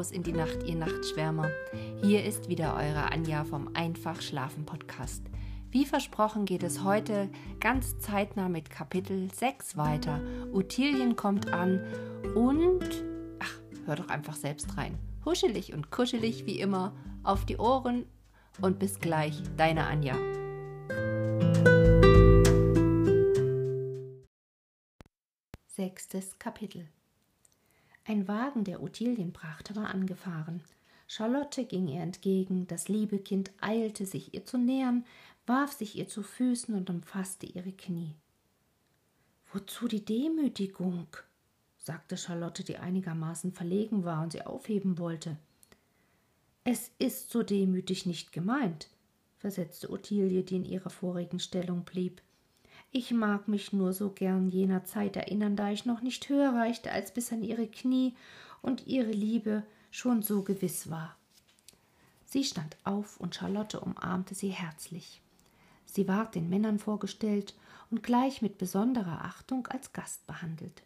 raus in die Nacht, ihr Nachtschwärmer. Hier ist wieder eure Anja vom Einfach Schlafen Podcast. Wie versprochen geht es heute ganz zeitnah mit Kapitel 6 weiter. Utilien kommt an und. Ach, hör doch einfach selbst rein. Huschelig und kuschelig wie immer. Auf die Ohren und bis gleich, deine Anja. Sechstes Kapitel ein Wagen, der Ottilien brachte, war angefahren. Charlotte ging ihr entgegen, das liebe Kind eilte, sich ihr zu nähern, warf sich ihr zu Füßen und umfasste ihre Knie. Wozu die Demütigung? sagte Charlotte, die einigermaßen verlegen war und sie aufheben wollte. Es ist so demütig nicht gemeint, versetzte Ottilie, die in ihrer vorigen Stellung blieb. Ich mag mich nur so gern jener Zeit erinnern, da ich noch nicht höher reichte als bis an ihre Knie und ihre Liebe schon so gewiss war. Sie stand auf und Charlotte umarmte sie herzlich. Sie ward den Männern vorgestellt und gleich mit besonderer Achtung als Gast behandelt.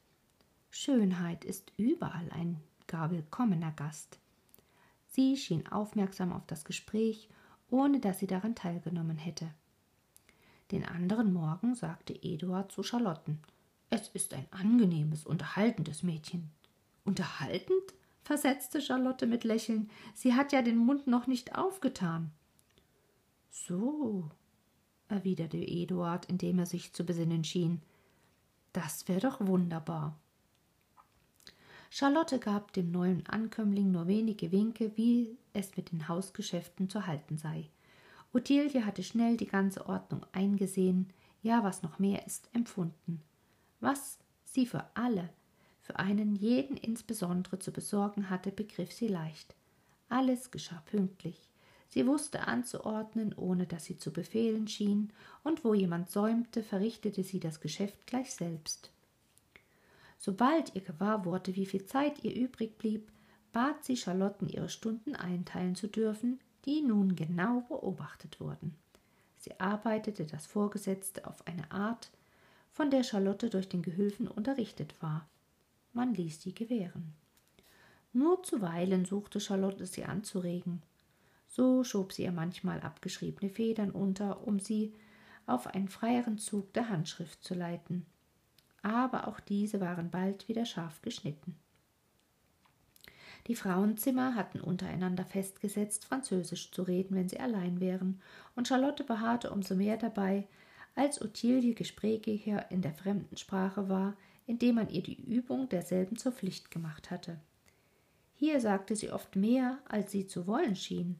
Schönheit ist überall ein gar willkommener Gast. Sie schien aufmerksam auf das Gespräch, ohne dass sie daran teilgenommen hätte. Den anderen Morgen sagte Eduard zu Charlotten Es ist ein angenehmes, unterhaltendes Mädchen. Unterhaltend? versetzte Charlotte mit Lächeln. Sie hat ja den Mund noch nicht aufgetan. So, erwiderte Eduard, indem er sich zu besinnen schien. Das wäre doch wunderbar. Charlotte gab dem neuen Ankömmling nur wenige Winke, wie es mit den Hausgeschäften zu halten sei. Ottilie hatte schnell die ganze Ordnung eingesehen, ja, was noch mehr ist, empfunden. Was sie für alle, für einen jeden insbesondere zu besorgen hatte, begriff sie leicht. Alles geschah pünktlich. Sie wusste anzuordnen, ohne dass sie zu befehlen schien, und wo jemand säumte, verrichtete sie das Geschäft gleich selbst. Sobald ihr gewahr wurde, wie viel Zeit ihr übrig blieb, bat sie Charlotten, ihre Stunden einteilen zu dürfen, die nun genau beobachtet wurden. Sie arbeitete das Vorgesetzte auf eine Art, von der Charlotte durch den Gehülfen unterrichtet war. Man ließ sie gewähren. Nur zuweilen suchte Charlotte sie anzuregen. So schob sie ihr manchmal abgeschriebene Federn unter, um sie auf einen freieren Zug der Handschrift zu leiten. Aber auch diese waren bald wieder scharf geschnitten. Die Frauenzimmer hatten untereinander festgesetzt, Französisch zu reden, wenn sie allein wären, und Charlotte beharrte umso mehr dabei, als Ottilie gesprächiger in der fremden Sprache war, indem man ihr die Übung derselben zur Pflicht gemacht hatte. Hier sagte sie oft mehr, als sie zu wollen schien.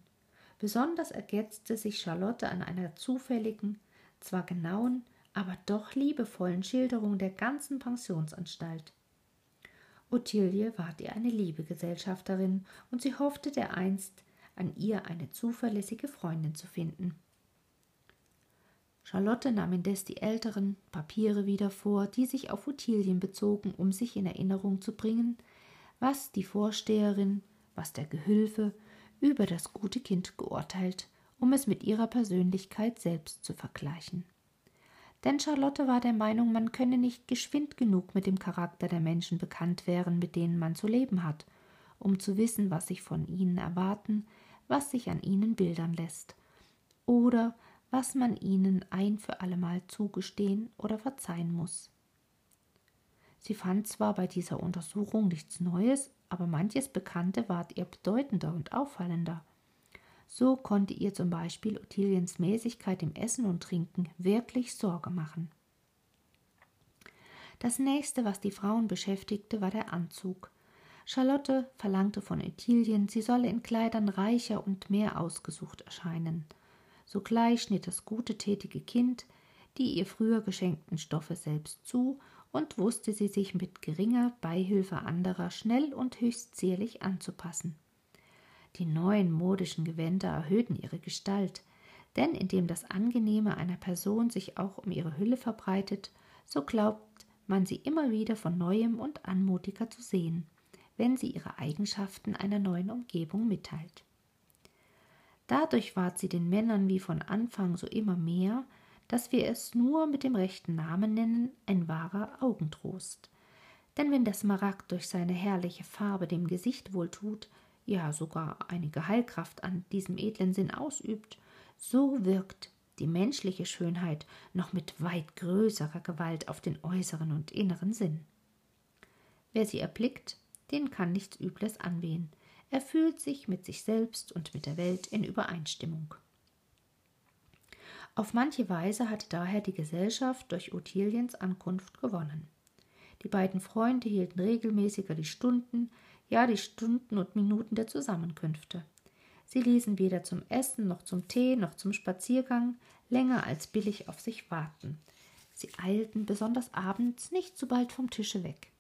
Besonders ergetzte sich Charlotte an einer zufälligen, zwar genauen, aber doch liebevollen Schilderung der ganzen Pensionsanstalt. Ottilie ward ihr eine liebe Gesellschafterin, und sie hoffte dereinst an ihr eine zuverlässige Freundin zu finden. Charlotte nahm indes die älteren Papiere wieder vor, die sich auf Ottilien bezogen, um sich in Erinnerung zu bringen, was die Vorsteherin, was der Gehülfe über das gute Kind geurteilt, um es mit ihrer Persönlichkeit selbst zu vergleichen denn Charlotte war der Meinung, man könne nicht geschwind genug mit dem Charakter der Menschen bekannt werden, mit denen man zu leben hat, um zu wissen, was sich von ihnen erwarten, was sich an ihnen bildern lässt, oder was man ihnen ein für allemal zugestehen oder verzeihen muss. Sie fand zwar bei dieser Untersuchung nichts Neues, aber manches Bekannte ward ihr bedeutender und auffallender. So konnte ihr zum Beispiel Ottiliens Mäßigkeit im Essen und Trinken wirklich Sorge machen. Das nächste, was die Frauen beschäftigte, war der Anzug. Charlotte verlangte von Ottilien, sie solle in Kleidern reicher und mehr ausgesucht erscheinen. Sogleich schnitt das gute, tätige Kind die ihr früher geschenkten Stoffe selbst zu und wusste sie sich mit geringer Beihilfe anderer schnell und höchst zierlich anzupassen. Die neuen modischen Gewänder erhöhten ihre Gestalt, denn indem das Angenehme einer Person sich auch um ihre Hülle verbreitet, so glaubt man sie immer wieder von neuem und anmutiger zu sehen, wenn sie ihre Eigenschaften einer neuen Umgebung mitteilt. Dadurch ward sie den Männern wie von Anfang so immer mehr, dass wir es nur mit dem rechten Namen nennen, ein wahrer Augentrost. Denn wenn der Smaragd durch seine herrliche Farbe dem Gesicht wohltut, ja sogar einige Heilkraft an diesem edlen Sinn ausübt, so wirkt die menschliche Schönheit noch mit weit größerer Gewalt auf den äußeren und inneren Sinn. Wer sie erblickt, den kann nichts Übles anwehen. Er fühlt sich mit sich selbst und mit der Welt in Übereinstimmung. Auf manche Weise hatte daher die Gesellschaft durch Ottiliens Ankunft gewonnen. Die beiden Freunde hielten regelmäßiger die Stunden, ja die Stunden und Minuten der Zusammenkünfte. Sie ließen weder zum Essen noch zum Tee noch zum Spaziergang länger als billig auf sich warten. Sie eilten besonders abends nicht so bald vom Tische weg.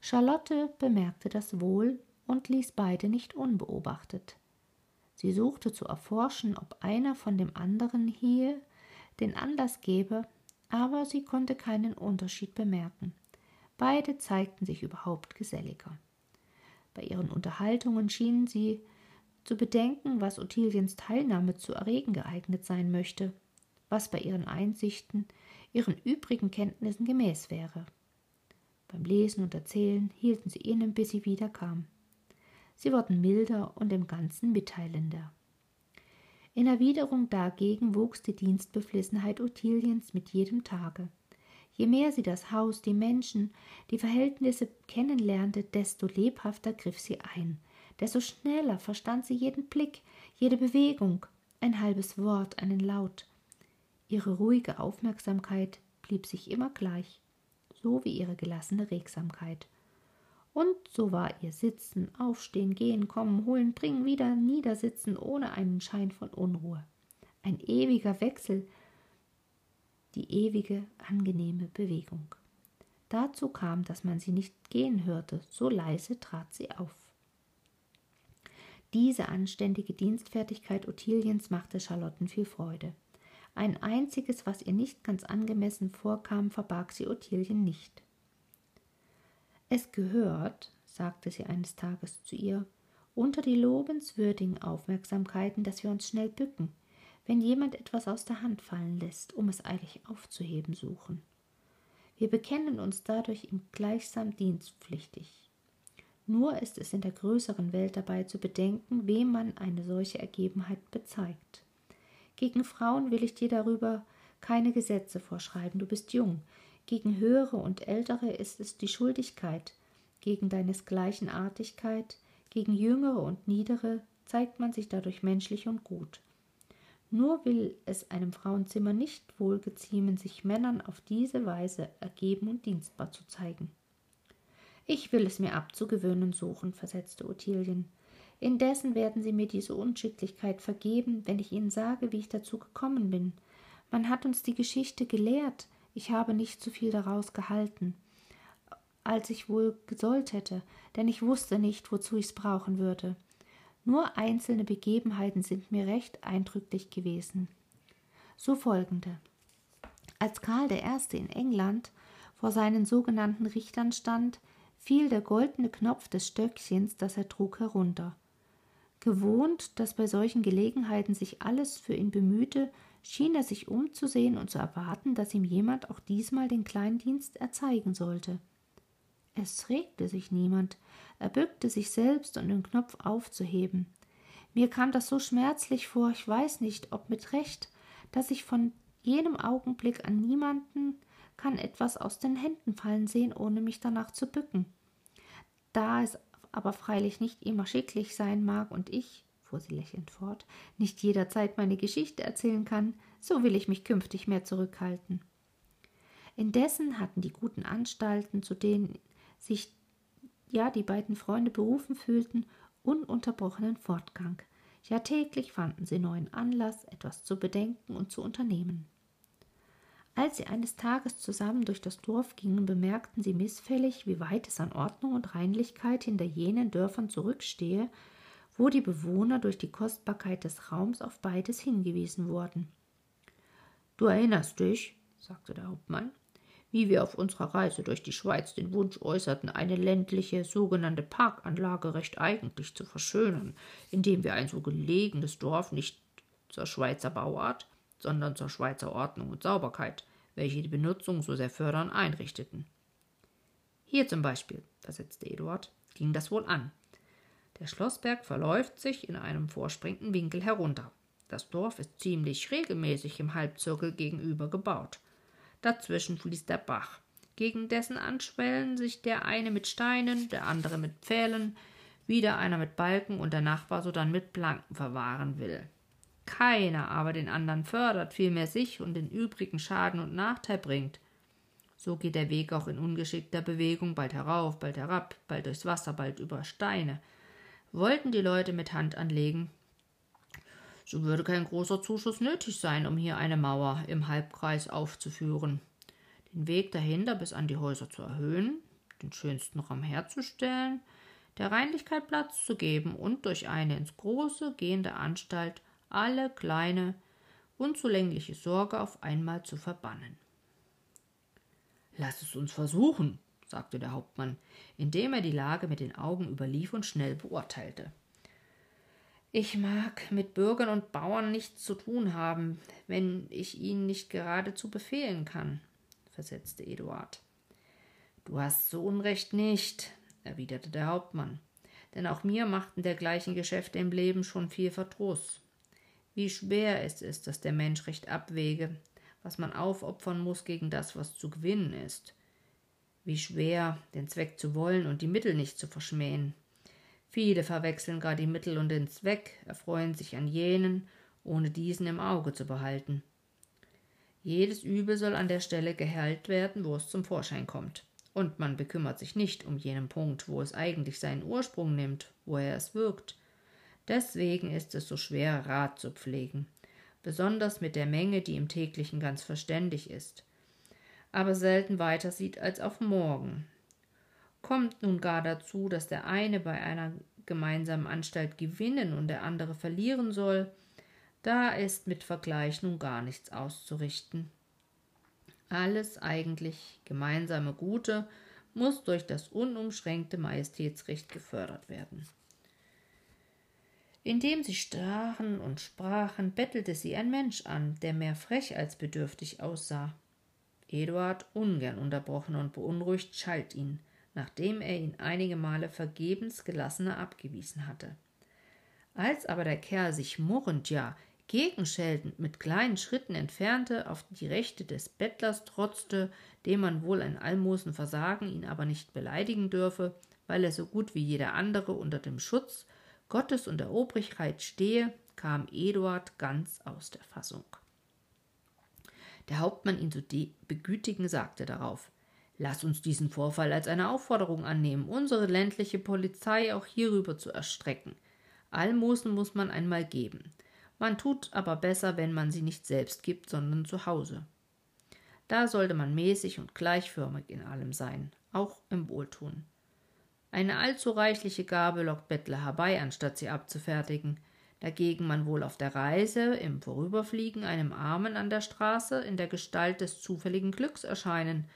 Charlotte bemerkte das wohl und ließ beide nicht unbeobachtet. Sie suchte zu erforschen, ob einer von dem anderen hier den Anlass gebe, aber sie konnte keinen Unterschied bemerken. Beide zeigten sich überhaupt geselliger. Bei ihren Unterhaltungen schienen sie zu bedenken, was Ottiliens Teilnahme zu erregen geeignet sein möchte, was bei ihren Einsichten, ihren übrigen Kenntnissen gemäß wäre. Beim Lesen und Erzählen hielten sie inne, bis sie wiederkam. Sie wurden milder und im Ganzen mitteilender. In Erwiderung dagegen wuchs die Dienstbeflissenheit Ottiliens mit jedem Tage. Je mehr sie das Haus, die Menschen, die Verhältnisse kennenlernte, desto lebhafter griff sie ein, desto schneller verstand sie jeden Blick, jede Bewegung, ein halbes Wort, einen Laut. Ihre ruhige Aufmerksamkeit blieb sich immer gleich, so wie ihre gelassene Regsamkeit. Und so war ihr Sitzen, Aufstehen, Gehen, Kommen, Holen, Bringen, wieder Niedersitzen ohne einen Schein von Unruhe. Ein ewiger Wechsel, die ewige, angenehme Bewegung. Dazu kam, dass man sie nicht gehen hörte, so leise trat sie auf. Diese anständige Dienstfertigkeit Ottiliens machte Charlotten viel Freude. Ein einziges, was ihr nicht ganz angemessen vorkam, verbarg sie Ottilien nicht. Es gehört, sagte sie eines Tages zu ihr, unter die lobenswürdigen Aufmerksamkeiten, dass wir uns schnell bücken, wenn jemand etwas aus der Hand fallen lässt, um es eilig aufzuheben suchen. Wir bekennen uns dadurch ihm gleichsam dienstpflichtig. Nur ist es in der größeren Welt dabei zu bedenken, wem man eine solche Ergebenheit bezeigt. Gegen Frauen will ich dir darüber keine Gesetze vorschreiben, du bist jung. Gegen Höhere und Ältere ist es die Schuldigkeit. Gegen deinesgleichen Artigkeit, gegen Jüngere und Niedere zeigt man sich dadurch menschlich und gut. Nur will es einem Frauenzimmer nicht wohl geziemen, sich Männern auf diese Weise ergeben und dienstbar zu zeigen. Ich will es mir abzugewöhnen suchen, versetzte Ottilien. Indessen werden Sie mir diese Unschicklichkeit vergeben, wenn ich Ihnen sage, wie ich dazu gekommen bin. Man hat uns die Geschichte gelehrt, ich habe nicht so viel daraus gehalten, als ich wohl gesollt hätte, denn ich wusste nicht, wozu ich's brauchen würde. Nur einzelne Begebenheiten sind mir recht eindrücklich gewesen. So folgende. Als Karl I. in England vor seinen sogenannten Richtern stand, fiel der goldene Knopf des Stöckchens, das er trug, herunter. Gewohnt, dass bei solchen Gelegenheiten sich alles für ihn bemühte, schien er sich umzusehen und zu erwarten, dass ihm jemand auch diesmal den kleinen Dienst erzeigen sollte. Es regte sich niemand, er bückte sich selbst, um den Knopf aufzuheben. Mir kam das so schmerzlich vor, ich weiß nicht, ob mit Recht, dass ich von jenem Augenblick an niemanden kann etwas aus den Händen fallen sehen, ohne mich danach zu bücken. Da es aber freilich nicht immer schicklich sein mag und ich, fuhr sie lächelnd fort, nicht jederzeit meine Geschichte erzählen kann, so will ich mich künftig mehr zurückhalten. Indessen hatten die guten Anstalten, zu denen sich ja die beiden Freunde berufen fühlten, ununterbrochenen Fortgang. Ja täglich fanden sie neuen Anlass, etwas zu bedenken und zu unternehmen. Als sie eines Tages zusammen durch das Dorf gingen, bemerkten sie mißfällig, wie weit es an Ordnung und Reinlichkeit hinter jenen Dörfern zurückstehe, wo die Bewohner durch die Kostbarkeit des Raums auf beides hingewiesen wurden. Du erinnerst dich, sagte der Hauptmann, wie wir auf unserer Reise durch die Schweiz den Wunsch äußerten, eine ländliche, sogenannte Parkanlage recht eigentlich zu verschönern, indem wir ein so gelegenes Dorf nicht zur Schweizer Bauart, sondern zur Schweizer Ordnung und Sauberkeit, welche die Benutzung so sehr fördern, einrichteten. Hier zum Beispiel, versetzte Eduard, ging das wohl an. Der Schlossberg verläuft sich in einem vorspringenden Winkel herunter. Das Dorf ist ziemlich regelmäßig im Halbzirkel gegenüber gebaut. Dazwischen fließt der Bach, gegen dessen Anschwellen sich der eine mit Steinen, der andere mit Pfählen, wieder einer mit Balken und der Nachbar sodann mit Planken verwahren will. Keiner aber den anderen fördert, vielmehr sich und den übrigen Schaden und Nachteil bringt. So geht der Weg auch in ungeschickter Bewegung bald herauf, bald herab, bald durchs Wasser, bald über Steine. Wollten die Leute mit Hand anlegen, so würde kein großer Zuschuss nötig sein, um hier eine Mauer im Halbkreis aufzuführen. Den Weg dahinter bis an die Häuser zu erhöhen, den schönsten Raum herzustellen, der Reinlichkeit Platz zu geben und durch eine ins Große gehende Anstalt alle kleine, unzulängliche Sorge auf einmal zu verbannen. Lass es uns versuchen, sagte der Hauptmann, indem er die Lage mit den Augen überlief und schnell beurteilte. Ich mag mit Bürgern und Bauern nichts zu tun haben, wenn ich ihnen nicht geradezu befehlen kann, versetzte Eduard. Du hast so Unrecht nicht, erwiderte der Hauptmann, denn auch mir machten dergleichen Geschäfte im Leben schon viel Verdruss. Wie schwer es ist, dass der Mensch recht abwäge, was man aufopfern muss gegen das, was zu gewinnen ist. Wie schwer, den Zweck zu wollen und die Mittel nicht zu verschmähen. Viele verwechseln gar die Mittel und den Zweck, erfreuen sich an jenen, ohne diesen im Auge zu behalten. Jedes Übel soll an der Stelle geheilt werden, wo es zum Vorschein kommt und man bekümmert sich nicht um jenen Punkt, wo es eigentlich seinen Ursprung nimmt, woher es wirkt. Deswegen ist es so schwer, Rat zu pflegen, besonders mit der Menge, die im täglichen ganz verständig ist, aber selten weiter sieht als auf morgen. Kommt nun gar dazu, dass der eine bei einer gemeinsamen Anstalt gewinnen und der andere verlieren soll, da ist mit Vergleich nun gar nichts auszurichten. Alles eigentlich gemeinsame Gute muss durch das unumschränkte Majestätsrecht gefördert werden. Indem sie stachen und sprachen, bettelte sie ein Mensch an, der mehr frech als bedürftig aussah. Eduard, ungern unterbrochen und beunruhigt, schalt ihn, nachdem er ihn einige Male vergebens gelassener abgewiesen hatte. Als aber der Kerl sich murrend, ja gegenscheltend mit kleinen Schritten entfernte, auf die Rechte des Bettlers trotzte, dem man wohl ein Almosen versagen, ihn aber nicht beleidigen dürfe, weil er so gut wie jeder andere unter dem Schutz Gottes und der Obrigkeit stehe, kam Eduard ganz aus der Fassung. Der Hauptmann ihn zu begütigen sagte darauf Lass uns diesen Vorfall als eine Aufforderung annehmen, unsere ländliche Polizei auch hierüber zu erstrecken. Almosen muss man einmal geben. Man tut aber besser, wenn man sie nicht selbst gibt, sondern zu Hause. Da sollte man mäßig und gleichförmig in allem sein, auch im Wohltun. Eine allzu reichliche Gabe lockt Bettler herbei, anstatt sie abzufertigen. Dagegen man wohl auf der Reise, im Vorüberfliegen einem Armen an der Straße in der Gestalt des zufälligen Glücks erscheinen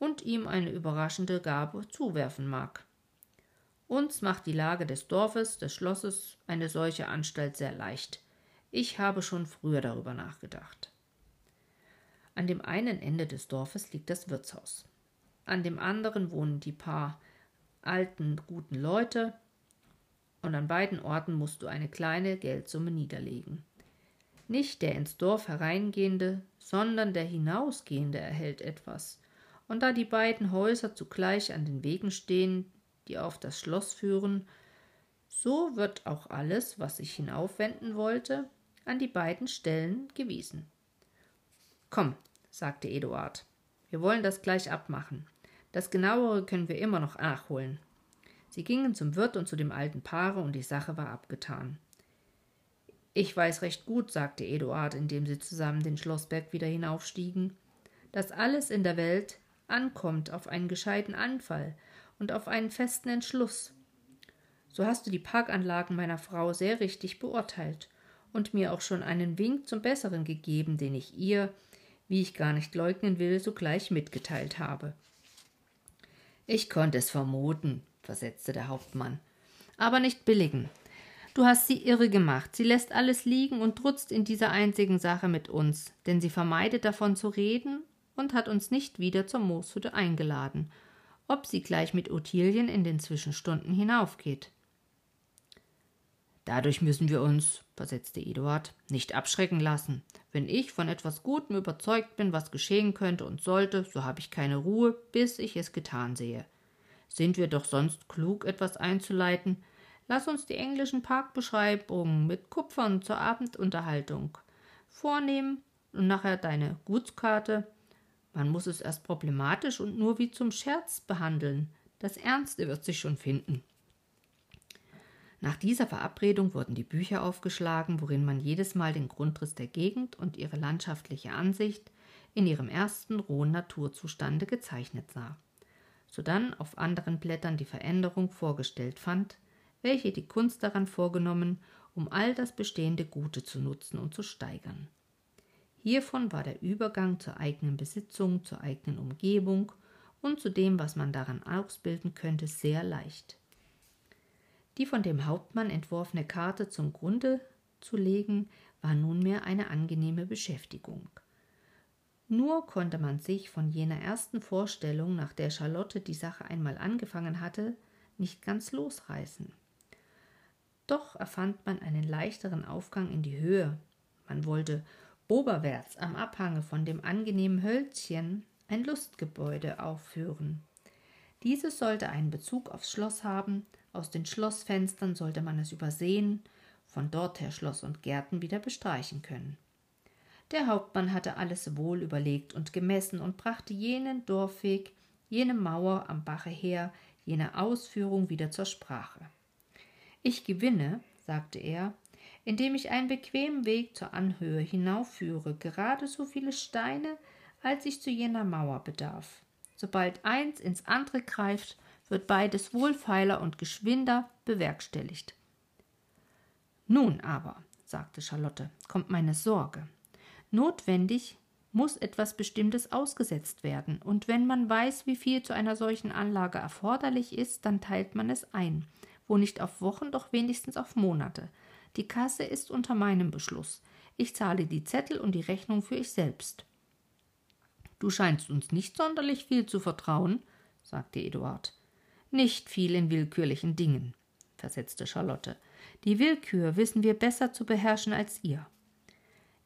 und ihm eine überraschende Gabe zuwerfen mag. Uns macht die Lage des Dorfes, des Schlosses eine solche Anstalt sehr leicht. Ich habe schon früher darüber nachgedacht. An dem einen Ende des Dorfes liegt das Wirtshaus. An dem anderen wohnen die paar alten, guten Leute, und an beiden Orten musst du eine kleine Geldsumme niederlegen. Nicht der ins Dorf hereingehende, sondern der hinausgehende erhält etwas. Und da die beiden Häuser zugleich an den Wegen stehen, die auf das Schloss führen, so wird auch alles, was sich hinaufwenden wollte, an die beiden Stellen gewiesen. Komm, sagte Eduard, wir wollen das gleich abmachen. Das genauere können wir immer noch nachholen. Sie gingen zum Wirt und zu dem alten Paare, und die Sache war abgetan. Ich weiß recht gut, sagte Eduard, indem sie zusammen den Schlossberg wieder hinaufstiegen, dass alles in der Welt ankommt auf einen gescheiten Anfall und auf einen festen Entschluss. So hast du die Parkanlagen meiner Frau sehr richtig beurteilt und mir auch schon einen Wink zum Besseren gegeben, den ich ihr, wie ich gar nicht leugnen will, sogleich mitgeteilt habe. Ich konnte es vermuten, versetzte der Hauptmann, aber nicht billigen. Du hast sie irre gemacht, sie lässt alles liegen und trutzt in dieser einzigen Sache mit uns, denn sie vermeidet davon zu reden und hat uns nicht wieder zur Mooshütte eingeladen, ob sie gleich mit Ottilien in den Zwischenstunden hinaufgeht. Dadurch müssen wir uns, versetzte Eduard, nicht abschrecken lassen. Wenn ich von etwas Gutem überzeugt bin, was geschehen könnte und sollte, so habe ich keine Ruhe, bis ich es getan sehe. Sind wir doch sonst klug, etwas einzuleiten? Lass uns die englischen Parkbeschreibungen mit Kupfern zur Abendunterhaltung vornehmen und nachher deine Gutskarte. Man muss es erst problematisch und nur wie zum Scherz behandeln. Das Ernste wird sich schon finden. Nach dieser Verabredung wurden die Bücher aufgeschlagen, worin man jedes Mal den Grundriss der Gegend und ihre landschaftliche Ansicht in ihrem ersten rohen Naturzustande gezeichnet sah, sodann auf anderen Blättern die Veränderung vorgestellt fand, welche die Kunst daran vorgenommen, um all das bestehende Gute zu nutzen und zu steigern. Hiervon war der Übergang zur eigenen Besitzung, zur eigenen Umgebung und zu dem, was man daran ausbilden könnte, sehr leicht. Die von dem Hauptmann entworfene Karte zum Grunde zu legen, war nunmehr eine angenehme Beschäftigung. Nur konnte man sich von jener ersten Vorstellung, nach der Charlotte die Sache einmal angefangen hatte, nicht ganz losreißen. Doch erfand man einen leichteren Aufgang in die Höhe. Man wollte oberwärts am Abhange von dem angenehmen Hölzchen ein Lustgebäude aufführen. Dieses sollte einen Bezug aufs Schloss haben, aus den Schlossfenstern sollte man es übersehen, von dort her Schloss und Gärten wieder bestreichen können. Der Hauptmann hatte alles wohl überlegt und gemessen und brachte jenen Dorfweg, jene Mauer am Bache her, jene Ausführung wieder zur Sprache. Ich gewinne, sagte er, indem ich einen bequemen Weg zur Anhöhe hinaufführe, gerade so viele Steine, als ich zu jener Mauer bedarf. Sobald eins ins andere greift, wird beides wohlfeiler und geschwinder bewerkstelligt. Nun aber, sagte Charlotte, kommt meine Sorge. Notwendig muss etwas Bestimmtes ausgesetzt werden, und wenn man weiß, wie viel zu einer solchen Anlage erforderlich ist, dann teilt man es ein, wo nicht auf Wochen, doch wenigstens auf Monate. Die Kasse ist unter meinem Beschluss. Ich zahle die Zettel und die Rechnung für ich selbst. Du scheinst uns nicht sonderlich viel zu vertrauen, sagte Eduard. Nicht viel in willkürlichen Dingen, versetzte Charlotte. Die Willkür wissen wir besser zu beherrschen als ihr.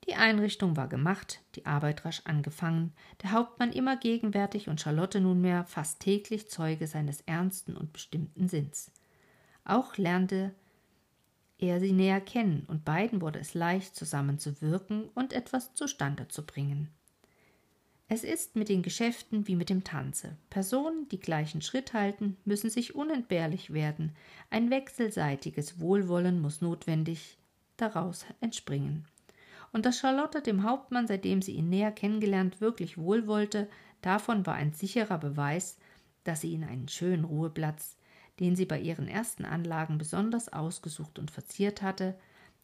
Die Einrichtung war gemacht, die Arbeit rasch angefangen, der Hauptmann immer gegenwärtig und Charlotte nunmehr fast täglich Zeuge seines ernsten und bestimmten Sinns. Auch lernte er sie näher kennen, und beiden wurde es leicht, zusammen zu wirken und etwas zustande zu bringen. Es ist mit den Geschäften wie mit dem Tanze. Personen, die gleichen Schritt halten, müssen sich unentbehrlich werden. Ein wechselseitiges Wohlwollen muss notwendig daraus entspringen. Und dass Charlotte dem Hauptmann, seitdem sie ihn näher kennengelernt, wirklich wohlwollte, davon war ein sicherer Beweis, dass sie ihn einen schönen Ruheplatz, den sie bei ihren ersten Anlagen besonders ausgesucht und verziert hatte,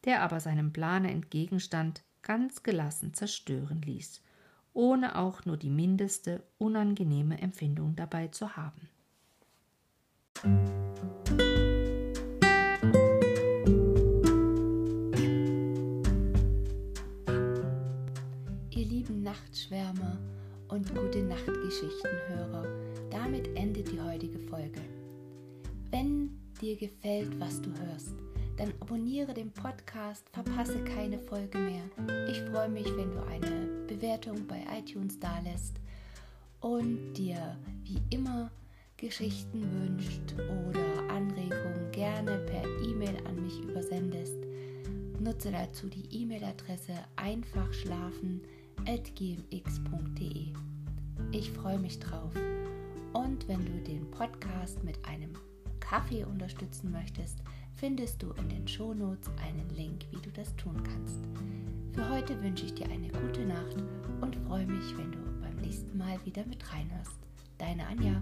der aber seinem Plane entgegenstand, ganz gelassen zerstören ließ ohne auch nur die mindeste unangenehme Empfindung dabei zu haben. Ihr lieben Nachtschwärmer und gute Nachtgeschichtenhörer, damit endet die heutige Folge. Wenn dir gefällt, was du hörst, dann abonniere den Podcast, verpasse keine Folge mehr. Ich freue mich, wenn du eine Bewertung bei iTunes dalässt und dir wie immer Geschichten wünscht oder Anregungen gerne per E-Mail an mich übersendest. Nutze dazu die E-Mail-Adresse einfachschlafen.gmx.de. Ich freue mich drauf. Und wenn du den Podcast mit einem Kaffee unterstützen möchtest, findest du in den Shownotes einen Link, wie du das tun kannst. Für heute wünsche ich dir eine gute Nacht und freue mich, wenn du beim nächsten Mal wieder mit reinhörst. Deine Anja.